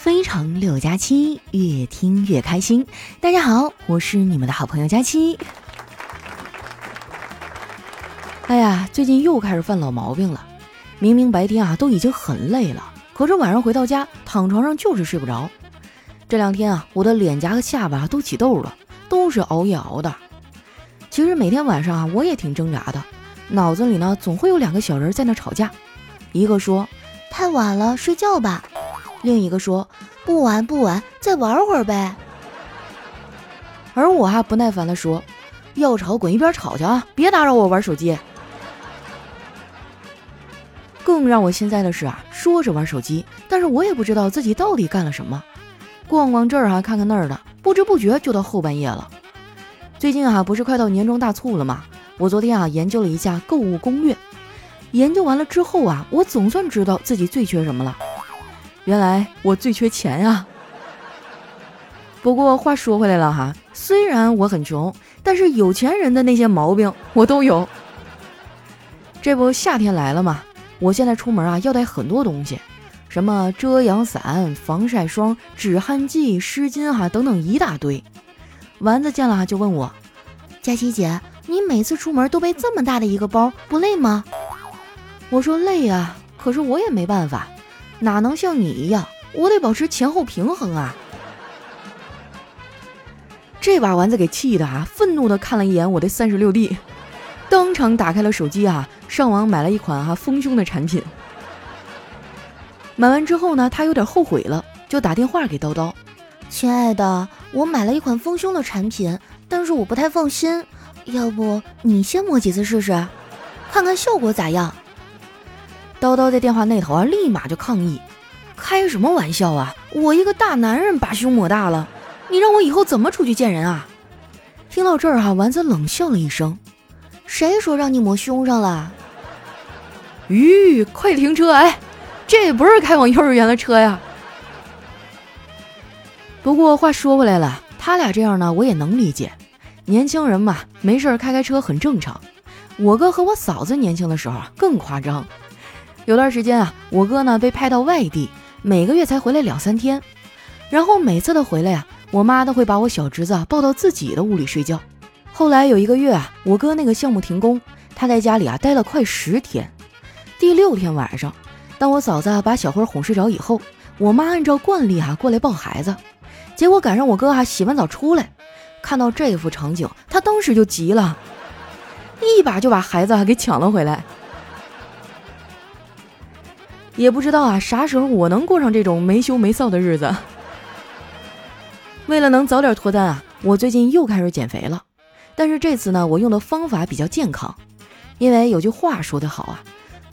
非常六加七，越听越开心。大家好，我是你们的好朋友佳期。哎呀，最近又开始犯老毛病了。明明白天啊都已经很累了，可是晚上回到家躺床上就是睡不着。这两天啊，我的脸颊和下巴都起痘了，都是熬夜熬的。其实每天晚上啊，我也挺挣扎的，脑子里呢总会有两个小人在那吵架，一个说太晚了，睡觉吧。另一个说：“不玩不玩，再玩会儿呗。”而我还不耐烦地说：“要吵滚一边吵去啊，别打扰我玩手机。”更让我心塞的是啊，说着玩手机，但是我也不知道自己到底干了什么，逛逛这儿啊，看看那儿的，不知不觉就到后半夜了。最近啊，不是快到年终大促了吗？我昨天啊研究了一下购物攻略，研究完了之后啊，我总算知道自己最缺什么了。原来我最缺钱呀！不过话说回来了哈，虽然我很穷，但是有钱人的那些毛病我都有。这不夏天来了嘛，我现在出门啊要带很多东西，什么遮阳伞、防晒霜、止汗剂、湿巾哈等等一大堆。丸子见了就问我：“佳琪姐，你每次出门都背这么大的一个包，不累吗？”我说：“累啊，可是我也没办法。”哪能像你一样？我得保持前后平衡啊！这把丸子给气的啊，愤怒的看了一眼我的三十六 D，当场打开了手机啊，上网买了一款哈丰胸的产品。买完之后呢，他有点后悔了，就打电话给叨叨：“亲爱的，我买了一款丰胸的产品，但是我不太放心，要不你先摸几次试试，看看效果咋样？”叨叨在电话那头啊，立马就抗议：“开什么玩笑啊！我一个大男人把胸抹大了，你让我以后怎么出去见人啊？”听到这儿哈，丸子冷笑了一声：“谁说让你抹胸上了？”吁，快停车！哎，这不是开往幼儿园的车呀。不过话说回来了，他俩这样呢，我也能理解。年轻人嘛，没事开开车很正常。我哥和我嫂子年轻的时候，更夸张。有段时间啊，我哥呢被派到外地，每个月才回来两三天，然后每次他回来呀，我妈都会把我小侄子抱到自己的屋里睡觉。后来有一个月啊，我哥那个项目停工，他在家里啊待了快十天。第六天晚上，当我嫂子把小辉哄睡着以后，我妈按照惯例啊过来抱孩子，结果赶上我哥啊洗完澡出来，看到这幅场景，他当时就急了，一把就把孩子给抢了回来。也不知道啊，啥时候我能过上这种没羞没臊的日子？为了能早点脱单啊，我最近又开始减肥了。但是这次呢，我用的方法比较健康，因为有句话说得好啊，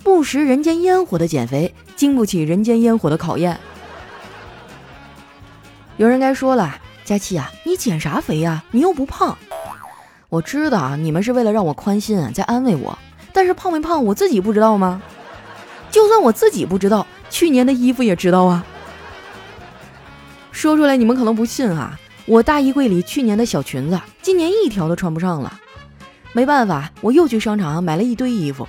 不食人间烟火的减肥，经不起人间烟火的考验。有人该说了，佳期啊，你减啥肥呀？你又不胖。我知道啊，你们是为了让我宽心，在安慰我。但是胖没胖，我自己不知道吗？就算我自己不知道，去年的衣服也知道啊。说出来你们可能不信啊，我大衣柜里去年的小裙子，今年一条都穿不上了。没办法，我又去商场买了一堆衣服。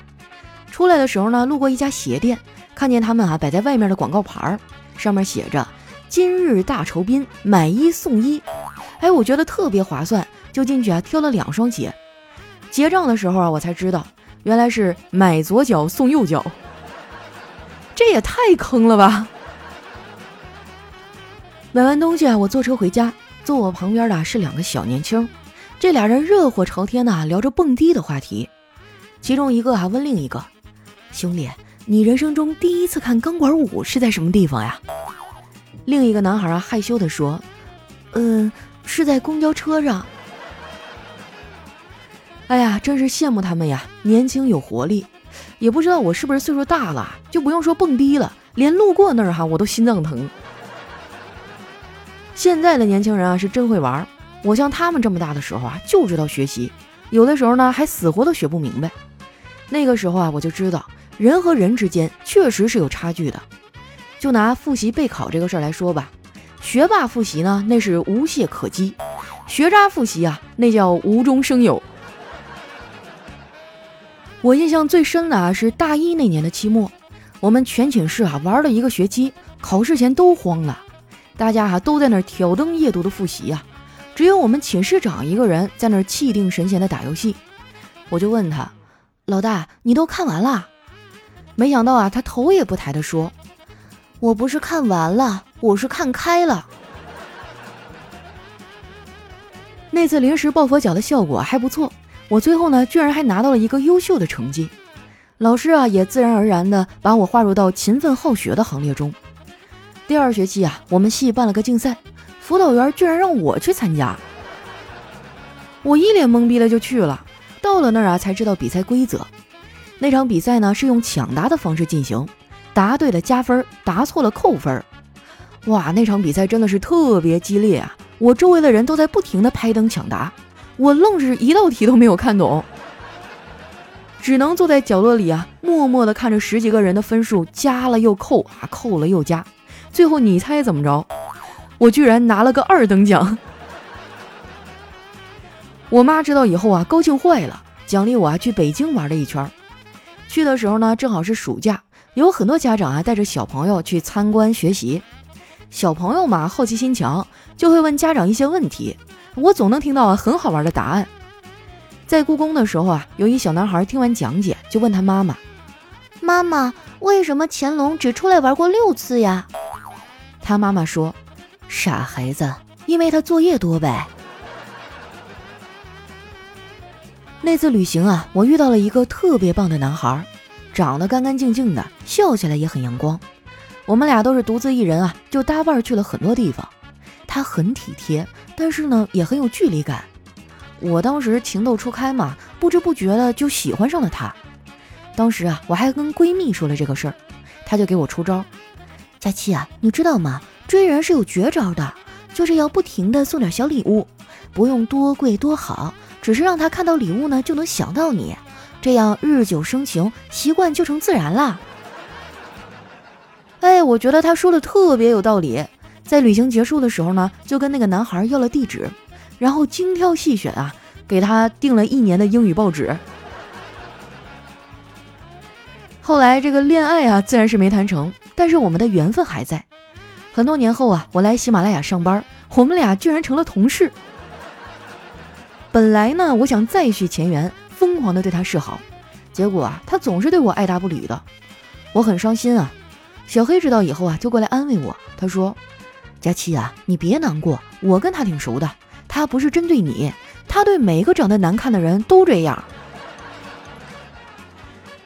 出来的时候呢，路过一家鞋店，看见他们啊摆在外面的广告牌儿，上面写着“今日大酬宾，买一送一”。哎，我觉得特别划算，就进去啊挑了两双鞋。结账的时候啊，我才知道原来是买左脚送右脚。这也太坑了吧！买完东西啊，我坐车回家，坐我旁边的是两个小年轻，这俩人热火朝天的聊着蹦迪的话题。其中一个还问另一个：“兄弟，你人生中第一次看钢管舞是在什么地方呀？”另一个男孩啊害羞的说：“嗯，是在公交车上。”哎呀，真是羡慕他们呀，年轻有活力。也不知道我是不是岁数大了，就不用说蹦迪了，连路过那儿哈我都心脏疼。现在的年轻人啊是真会玩，我像他们这么大的时候啊就知道学习，有的时候呢还死活都学不明白。那个时候啊我就知道人和人之间确实是有差距的。就拿复习备考这个事儿来说吧，学霸复习呢那是无懈可击，学渣复习啊那叫无中生有。我印象最深的啊是大一那年的期末，我们全寝室啊玩了一个学期，考试前都慌了，大家啊都在那儿挑灯夜读的复习啊，只有我们寝室长一个人在那儿气定神闲的打游戏。我就问他：“老大，你都看完了？”没想到啊，他头也不抬的说：“我不是看完了，我是看开了。”那次临时抱佛脚的效果还不错，我最后呢居然还拿到了一个优秀的成绩，老师啊也自然而然的把我划入到勤奋好学的行列中。第二学期啊，我们系办了个竞赛，辅导员居然让我去参加，我一脸懵逼的就去了。到了那儿啊，才知道比赛规则。那场比赛呢是用抢答的方式进行，答对了加分，答错了扣分。哇，那场比赛真的是特别激烈啊！我周围的人都在不停的拍灯抢答，我愣是一道题都没有看懂，只能坐在角落里啊，默默的看着十几个人的分数加了又扣啊，扣了又加。最后你猜怎么着？我居然拿了个二等奖！我妈知道以后啊，高兴坏了，奖励我啊去北京玩了一圈。去的时候呢，正好是暑假，有很多家长啊带着小朋友去参观学习。小朋友嘛，好奇心强，就会问家长一些问题，我总能听到很好玩的答案。在故宫的时候啊，有一小男孩听完讲解，就问他妈妈：“妈妈，为什么乾隆只出来玩过六次呀？”他妈妈说：“傻孩子，因为他作业多呗。”那次旅行啊，我遇到了一个特别棒的男孩，长得干干净净的，笑起来也很阳光。我们俩都是独自一人啊，就搭伴去了很多地方。他很体贴，但是呢，也很有距离感。我当时情窦初开嘛，不知不觉的就喜欢上了他。当时啊，我还跟闺蜜说了这个事儿，她就给我出招。佳期啊，你知道吗？追人是有绝招的，就是要不停的送点小礼物，不用多贵多好，只是让他看到礼物呢就能想到你，这样日久生情，习惯就成自然了。哎，我觉得他说的特别有道理。在旅行结束的时候呢，就跟那个男孩要了地址，然后精挑细选啊，给他订了一年的英语报纸。后来这个恋爱啊，自然是没谈成。但是我们的缘分还在。很多年后啊，我来喜马拉雅上班，我们俩居然成了同事。本来呢，我想再续前缘，疯狂的对他示好，结果啊，他总是对我爱答不理的，我很伤心啊。小黑知道以后啊，就过来安慰我，他说：“佳期啊，你别难过，我跟他挺熟的，他不是针对你，他对每个长得难看的人都这样。”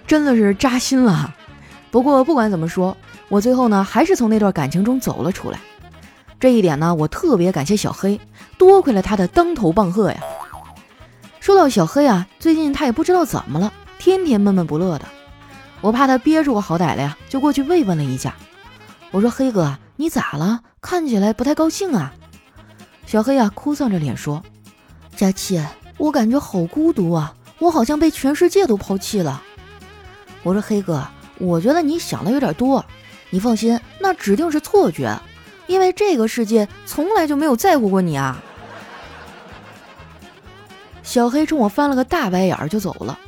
真的是扎心了。不过不管怎么说。我最后呢，还是从那段感情中走了出来。这一点呢，我特别感谢小黑，多亏了他的当头棒喝呀。说到小黑啊，最近他也不知道怎么了，天天闷闷不乐的。我怕他憋出个好歹来呀，就过去慰问了一下。我说：“黑哥，你咋了？看起来不太高兴啊。”小黑啊，哭丧着脸说：“佳琪，我感觉好孤独啊，我好像被全世界都抛弃了。”我说：“黑哥，我觉得你想的有点多。”你放心，那指定是错觉，因为这个世界从来就没有在乎过你啊！小黑冲我翻了个大白眼儿就走了。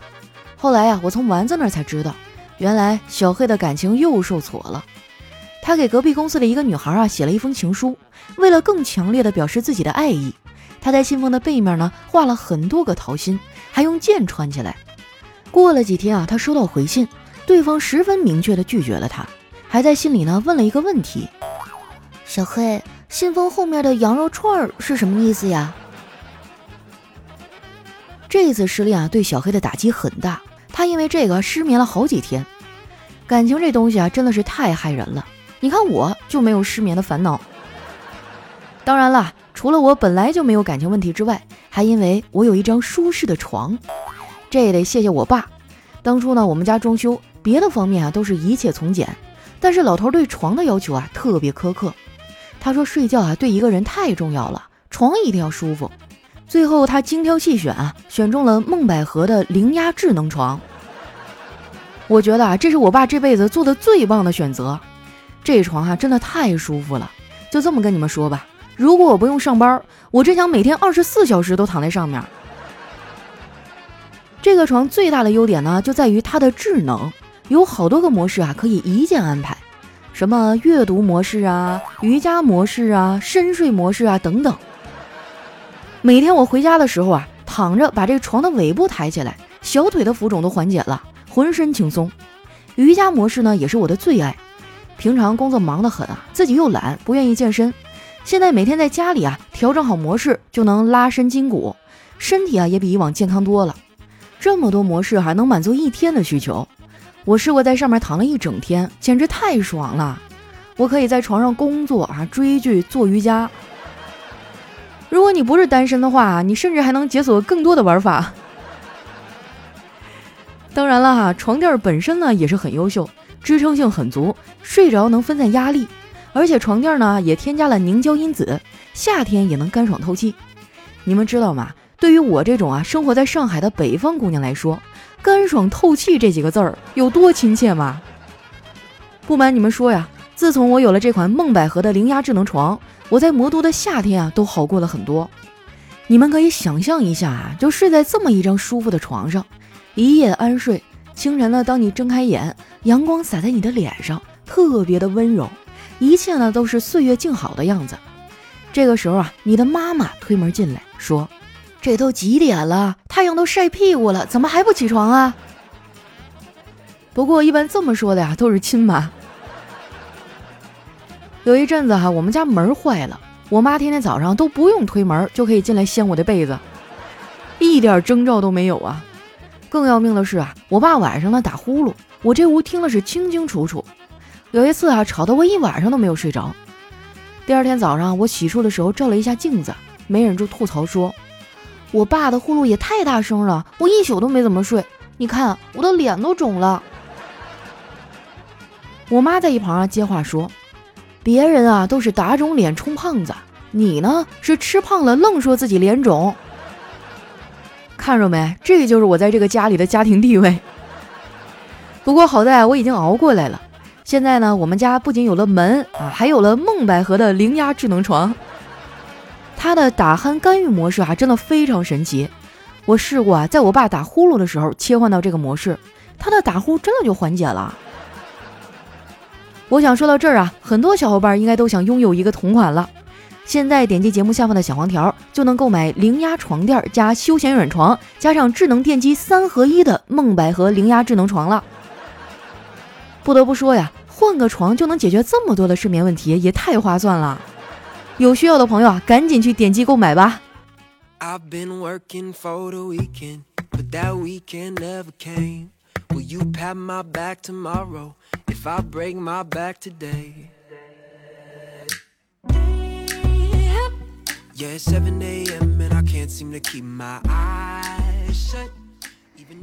后来呀，我从丸子那儿才知道，原来小黑的感情又受挫了。他给隔壁公司的一个女孩啊写了一封情书，为了更强烈的表示自己的爱意，他在信封的背面呢画了很多个桃心，还用剑穿起来。过了几天啊，他收到回信，对方十分明确的拒绝了他。还在信里呢，问了一个问题：“小黑，信封后面的羊肉串是什么意思呀？”这次失恋啊，对小黑的打击很大，他因为这个失眠了好几天。感情这东西啊，真的是太害人了。你看我就没有失眠的烦恼。当然了，除了我本来就没有感情问题之外，还因为我有一张舒适的床，这也得谢谢我爸。当初呢，我们家装修，别的方面啊，都是一切从简。但是老头对床的要求啊特别苛刻，他说睡觉啊对一个人太重要了，床一定要舒服。最后他精挑细选啊，选中了梦百合的零压智能床。我觉得啊这是我爸这辈子做的最棒的选择，这床啊真的太舒服了。就这么跟你们说吧，如果我不用上班，我真想每天二十四小时都躺在上面。这个床最大的优点呢就在于它的智能。有好多个模式啊，可以一键安排，什么阅读模式啊、瑜伽模式啊、深睡模式啊等等。每天我回家的时候啊，躺着把这床的尾部抬起来，小腿的浮肿都缓解了，浑身轻松。瑜伽模式呢也是我的最爱。平常工作忙得很啊，自己又懒，不愿意健身。现在每天在家里啊，调整好模式就能拉伸筋骨，身体啊也比以往健康多了。这么多模式还能满足一天的需求。我试过在上面躺了一整天，简直太爽了！我可以在床上工作啊、追剧、做瑜伽。如果你不是单身的话，你甚至还能解锁更多的玩法。当然了哈，床垫本身呢也是很优秀，支撑性很足，睡着能分散压力，而且床垫呢也添加了凝胶因子，夏天也能干爽透气。你们知道吗？对于我这种啊生活在上海的北方姑娘来说，干爽透气这几个字儿有多亲切吗？不瞒你们说呀，自从我有了这款梦百合的灵压智能床，我在魔都的夏天啊都好过了很多。你们可以想象一下啊，就睡在这么一张舒服的床上，一夜安睡。清晨呢，当你睁开眼，阳光洒在你的脸上，特别的温柔，一切呢都是岁月静好的样子。这个时候啊，你的妈妈推门进来，说。这都几点了？太阳都晒屁股了，怎么还不起床啊？不过一般这么说的呀，都是亲妈。有一阵子哈，我们家门坏了，我妈天天早上都不用推门就可以进来掀我的被子，一点征兆都没有啊。更要命的是啊，我爸晚上呢打呼噜，我这屋听的是清清楚楚。有一次啊，吵得我一晚上都没有睡着。第二天早上我洗漱的时候照了一下镜子，没忍住吐槽说。我爸的呼噜也太大声了，我一宿都没怎么睡。你看我的脸都肿了。我妈在一旁啊接话说：“别人啊都是打肿脸充胖子，你呢是吃胖了愣说自己脸肿。看着没，这就是我在这个家里的家庭地位。不过好在我已经熬过来了。现在呢，我们家不仅有了门啊，还有了梦百合的灵压智能床。”它的打鼾干预模式啊，真的非常神奇。我试过啊，在我爸打呼噜的时候切换到这个模式，他的打呼真的就缓解了。我想说到这儿啊，很多小伙伴应该都想拥有一个同款了。现在点击节目下方的小黄条，就能购买零压床垫加休闲软床，加上智能电机三合一的梦百合零压智能床了。不得不说呀，换个床就能解决这么多的睡眠问题，也太划算了。有需要的朋友啊，赶紧去点击购买吧。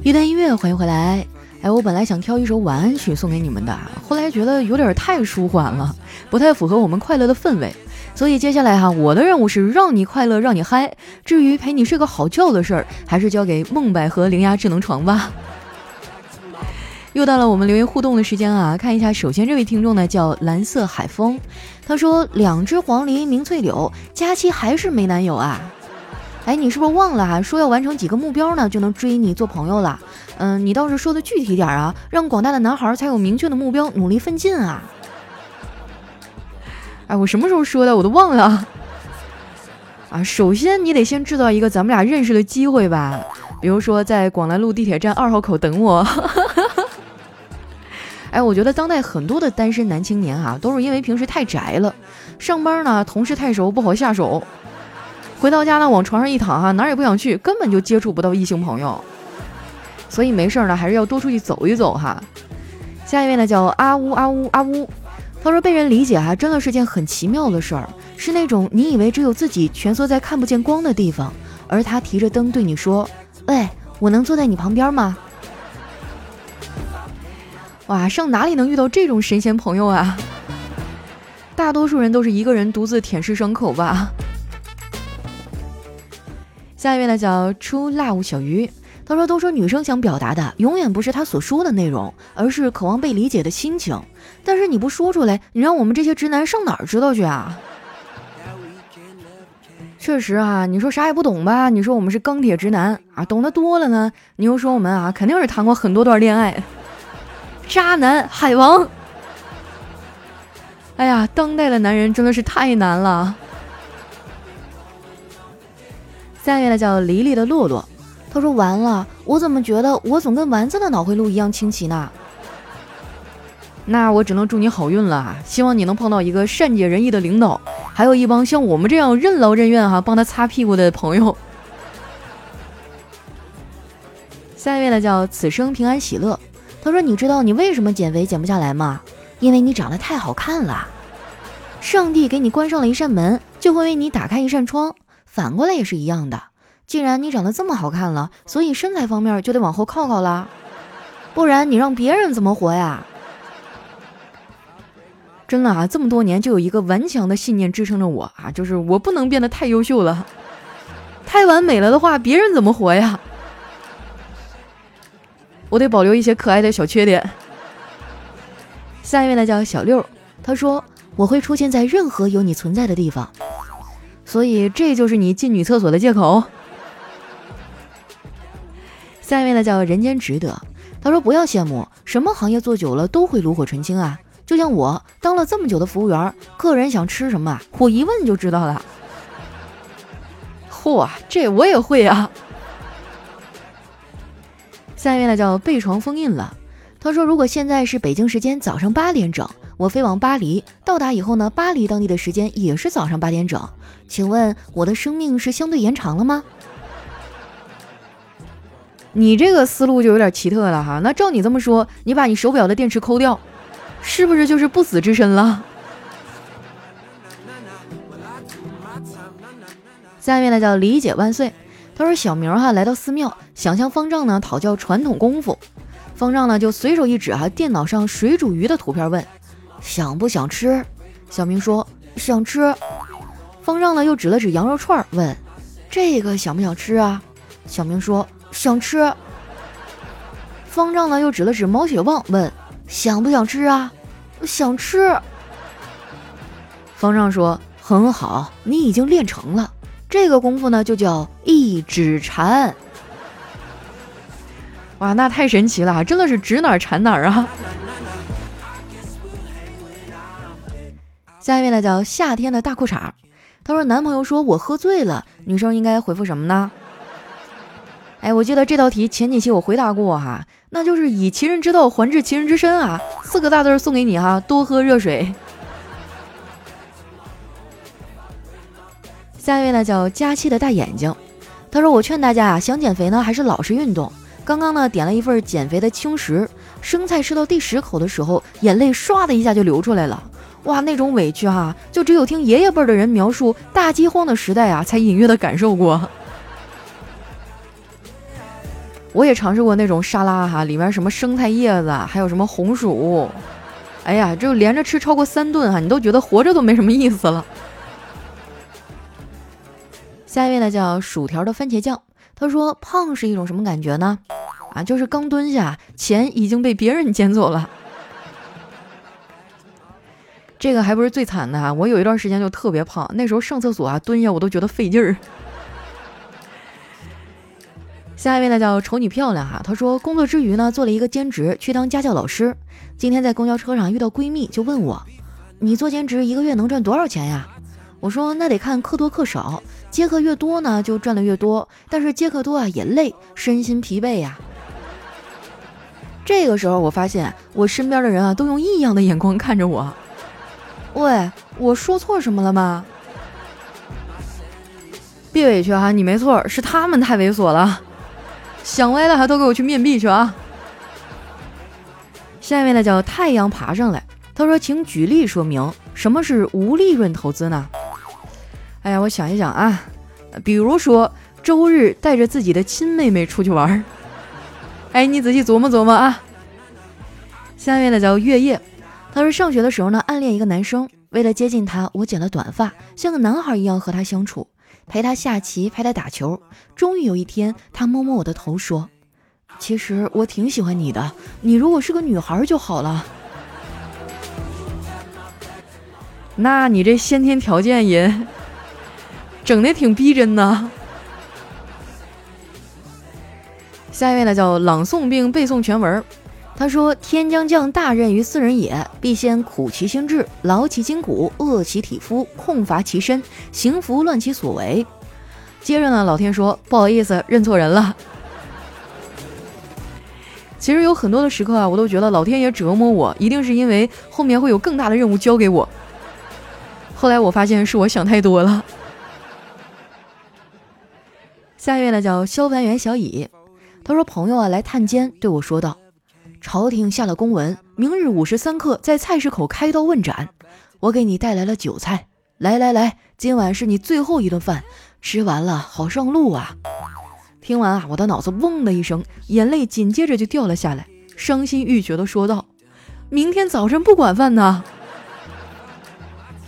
一段音乐，欢迎回来。哎，我本来想挑一首晚安曲送给你们的，后来觉得有点太舒缓了，不太符合我们快乐的氛围。所以接下来哈，我的任务是让你快乐，让你嗨。至于陪你睡个好觉的事儿，还是交给梦百合灵压智能床吧。又到了我们留言互动的时间啊，看一下，首先这位听众呢叫蓝色海风，他说两只黄鹂鸣翠柳，佳期还是没男友啊？哎，你是不是忘了啊？说要完成几个目标呢，就能追你做朋友了？嗯，你倒是说的具体点啊，让广大的男孩才有明确的目标，努力奋进啊。哎，我什么时候说的？我都忘了。啊，首先你得先制造一个咱们俩认识的机会吧，比如说在广兰路地铁站二号口等我。哎，我觉得当代很多的单身男青年啊，都是因为平时太宅了，上班呢同事太熟不好下手，回到家呢往床上一躺哈，哪儿也不想去，根本就接触不到异性朋友。所以没事儿呢，还是要多出去走一走哈。下一位呢叫阿呜阿呜阿呜。他说：“被人理解啊，真的是件很奇妙的事儿，是那种你以为只有自己蜷缩在看不见光的地方，而他提着灯对你说：‘喂，我能坐在你旁边吗？’哇，上哪里能遇到这种神仙朋友啊？大多数人都是一个人独自舔舐伤口吧。下一位呢，叫出辣物小鱼。”他说：“都说女生想表达的永远不是她所说的内容，而是渴望被理解的心情。但是你不说出来，你让我们这些直男上哪儿知道去啊？”确实啊，你说啥也不懂吧？你说我们是钢铁直男啊，懂得多了呢，你又说我们啊，肯定是谈过很多段恋爱，渣男海王。哎呀，当代的男人真的是太难了。下面呢叫黎黎的洛洛，他说完了，我怎么觉得我总跟丸子的脑回路一样清奇呢？那我只能祝你好运了，希望你能碰到一个善解人意的领导，还有一帮像我们这样任劳任怨哈帮他擦屁股的朋友。下一位呢叫此生平安喜乐，他说你知道你为什么减肥减不下来吗？因为你长得太好看了。上帝给你关上了一扇门，就会为你打开一扇窗，反过来也是一样的。既然你长得这么好看了，所以身材方面就得往后靠靠了，不然你让别人怎么活呀？真的啊，这么多年就有一个顽强的信念支撑着我啊，就是我不能变得太优秀了，太完美了的话，别人怎么活呀？我得保留一些可爱的小缺点。下一位呢叫小六，他说我会出现在任何有你存在的地方，所以这就是你进女厕所的借口。下一位呢叫人间值得，他说不要羡慕，什么行业做久了都会炉火纯青啊。就像我当了这么久的服务员，客人想吃什么，我一问就知道了。嚯，这我也会啊！下一位呢叫被床封印了，他说如果现在是北京时间早上八点整，我飞往巴黎，到达以后呢，巴黎当地的时间也是早上八点整，请问我的生命是相对延长了吗？你这个思路就有点奇特了哈。那照你这么说，你把你手表的电池抠掉。是不是就是不死之身了？下面呢叫理解万岁。他说小明哈来到寺庙，想向方丈呢讨教传统功夫。方丈呢就随手一指哈电脑上水煮鱼的图片，问想不想吃？小明说想吃。方丈呢又指了指羊肉串，问这个想不想吃啊？小明说想吃。方丈呢又指了指毛血旺，问。想不想吃啊？想吃。方丈说：“很好，你已经练成了。这个功夫呢，就叫一指禅。哇，那太神奇了，真的是指哪儿禅哪儿啊！”下一位呢，叫夏天的大裤衩。他说：“男朋友说我喝醉了，女生应该回复什么呢？”哎，我记得这道题前几期我回答过哈。那就是以其人之道还治其人之身啊！四个大字送给你哈，多喝热水。下一位呢叫佳期的大眼睛，他说：“我劝大家啊，想减肥呢还是老实运动。刚刚呢点了一份减肥的轻食，生菜吃到第十口的时候，眼泪唰的一下就流出来了。哇，那种委屈哈，就只有听爷爷辈儿的人描述大饥荒的时代啊，才隐约的感受过。”我也尝试过那种沙拉哈，里面什么生菜叶子，还有什么红薯，哎呀，就连着吃超过三顿哈，你都觉得活着都没什么意思了。下一位呢叫薯条的番茄酱，他说胖是一种什么感觉呢？啊，就是刚蹲下，钱已经被别人捡走了。这个还不是最惨的哈，我有一段时间就特别胖，那时候上厕所啊蹲下我都觉得费劲儿。下一位呢叫丑女漂亮哈，她说工作之余呢做了一个兼职去当家教老师。今天在公交车上遇到闺蜜，就问我，你做兼职一个月能赚多少钱呀？我说那得看课多课少，接客越多呢就赚的越多，但是接客多啊也累，身心疲惫呀。这个时候我发现我身边的人啊都用异样的眼光看着我，喂，我说错什么了吗？别委屈啊，你没错，是他们太猥琐了。想歪了还都给我去面壁去啊！下一位呢叫太阳爬上来，他说：“请举例说明什么是无利润投资呢？”哎呀，我想一想啊，比如说周日带着自己的亲妹妹出去玩儿，哎，你仔细琢磨琢磨啊。下面的叫月夜，他说上学的时候呢暗恋一个男生，为了接近他，我剪了短发，像个男孩一样和他相处。陪他下棋，陪他打球。终于有一天，他摸摸我的头，说：“其实我挺喜欢你的，你如果是个女孩就好了。”那你这先天条件也整的挺逼真呐。下一位呢，叫朗诵并背诵全文。他说：“天将降大任于斯人也，必先苦其心志，劳其筋骨，饿其体肤，空乏其身，行拂乱其所为。”接着呢，老天说：“不好意思，认错人了。”其实有很多的时刻啊，我都觉得老天爷折磨我，一定是因为后面会有更大的任务交给我。后来我发现是我想太多了。下一位呢，叫消防员小乙，他说：“朋友啊来探监，对我说道。”朝廷下了公文，明日午时三刻在菜市口开刀问斩。我给你带来了酒菜，来来来，今晚是你最后一顿饭，吃完了好上路啊！听完啊，我的脑子嗡的一声，眼泪紧接着就掉了下来，伤心欲绝的说道：“明天早晨不管饭呢？”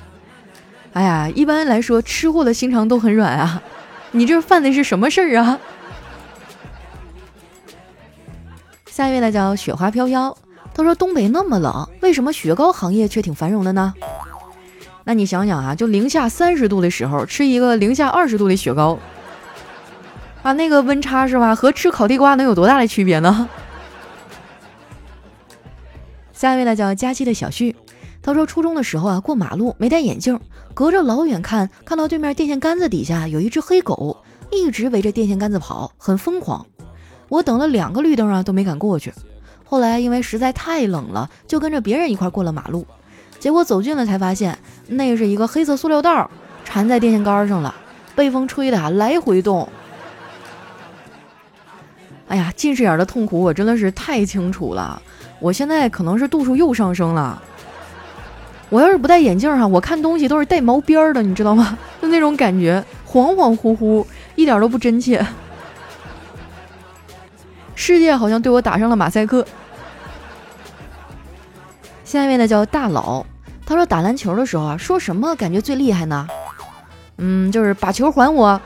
哎呀，一般来说，吃货的心肠都很软啊，你这犯的是什么事儿啊？下一位呢叫雪花飘飘，他说东北那么冷，为什么雪糕行业却挺繁荣的呢？那你想想啊，就零下三十度的时候吃一个零下二十度的雪糕，啊，那个温差是吧？和吃烤地瓜能有多大的区别呢？下一位呢叫佳期的小旭，他说初中的时候啊过马路没戴眼镜，隔着老远看看到对面电线杆子底下有一只黑狗，一直围着电线杆子跑，很疯狂。我等了两个绿灯啊，都没敢过去。后来因为实在太冷了，就跟着别人一块过了马路。结果走近了才发现，那是一个黑色塑料袋缠在电线杆上了，被风吹的啊来回动。哎呀，近视眼的痛苦我真的是太清楚了。我现在可能是度数又上升了。我要是不戴眼镜哈，我看东西都是带毛边的，你知道吗？就那种感觉，恍恍惚惚，一点都不真切。世界好像对我打上了马赛克。下一位呢叫大佬，他说打篮球的时候啊，说什么感觉最厉害呢？嗯，就是把球还我，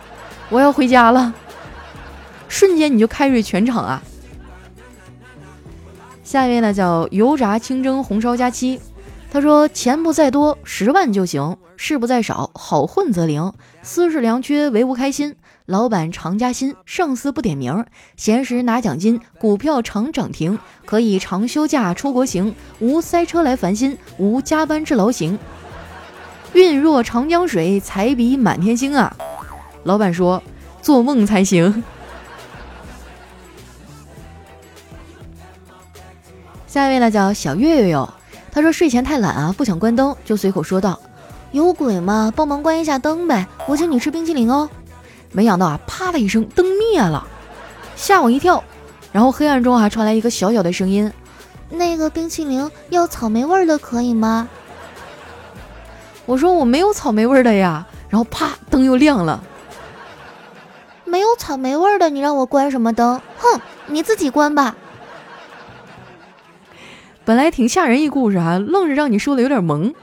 我要回家了。瞬间你就开瑞全场啊。下一位呢叫油炸清蒸红烧加七，他说钱不在多，十万就行；事不在少，好混则灵。私事良缺，唯无开心。老板常加薪，上司不点名，闲时拿奖金，股票常涨停，可以常休假出国行，无塞车来烦心，无加班之劳形。运若长江水，财比满天星啊！老板说，做梦才行。下一位呢，叫小月月哟，他说睡前太懒啊，不想关灯，就随口说道：“有鬼吗？帮忙关一下灯呗，我请你吃冰淇淋哦。”没想到啊，啪的一声，灯灭了，吓我一跳。然后黑暗中还传来一个小小的声音：“那个冰淇淋要草莓味的，可以吗？”我说：“我没有草莓味的呀。”然后啪，灯又亮了。没有草莓味的，你让我关什么灯？哼，你自己关吧。本来挺吓人一故事啊，愣是让你说的有点萌。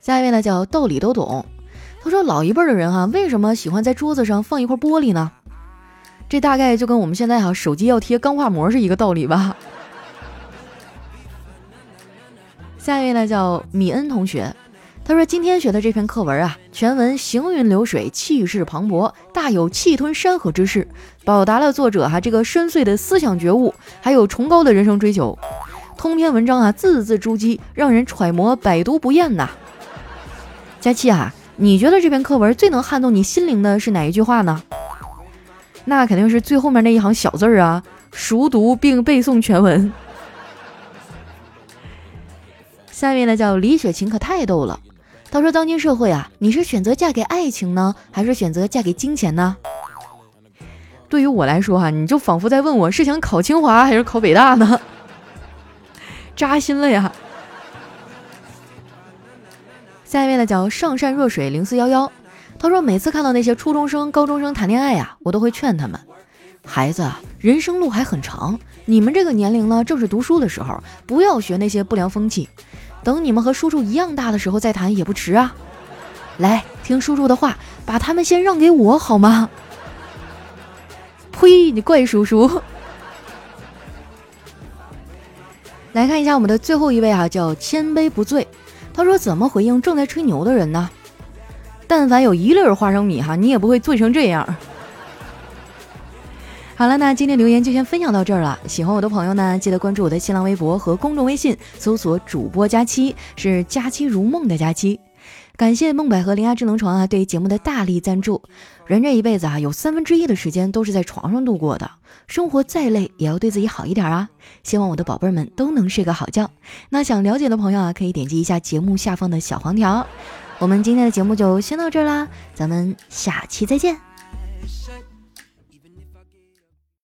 下一位呢叫道理都懂，他说老一辈的人哈，为什么喜欢在桌子上放一块玻璃呢？这大概就跟我们现在哈手机要贴钢化膜是一个道理吧。下一位呢叫米恩同学，他说今天学的这篇课文啊，全文行云流水，气势磅礴，大有气吞山河之势，表达了作者哈这个深邃的思想觉悟，还有崇高的人生追求。通篇文章啊，字字珠玑，让人揣摩百读不厌呐。佳期啊，你觉得这篇课文最能撼动你心灵的是哪一句话呢？那肯定是最后面那一行小字儿啊，熟读并背诵全文。下面呢叫李雪琴，可太逗了。他说：“当今社会啊，你是选择嫁给爱情呢，还是选择嫁给金钱呢？”对于我来说哈，你就仿佛在问我是想考清华还是考北大呢？扎心了呀！下一位呢叫上善若水零四幺幺，他说每次看到那些初中生、高中生谈恋爱呀，我都会劝他们，孩子，人生路还很长，你们这个年龄呢正是读书的时候，不要学那些不良风气，等你们和叔叔一样大的时候再谈也不迟啊。来听叔叔的话，把他们先让给我好吗？呸，你怪叔叔。来看一下我们的最后一位啊，叫千杯不醉。他说：“怎么回应正在吹牛的人呢？但凡有一粒花生米哈，你也不会醉成这样。”好了，那今天留言就先分享到这儿了。喜欢我的朋友呢，记得关注我的新浪微博和公众微信，搜索“主播佳期”，是“佳期如梦”的佳期。感谢梦百合灵牙智能床啊对于节目的大力赞助。人这一辈子啊，有三分之一的时间都是在床上度过的，生活再累也要对自己好一点啊。希望我的宝贝们都能睡个好觉。那想了解的朋友啊，可以点击一下节目下方的小黄条。我们今天的节目就先到这儿啦，咱们下期再见。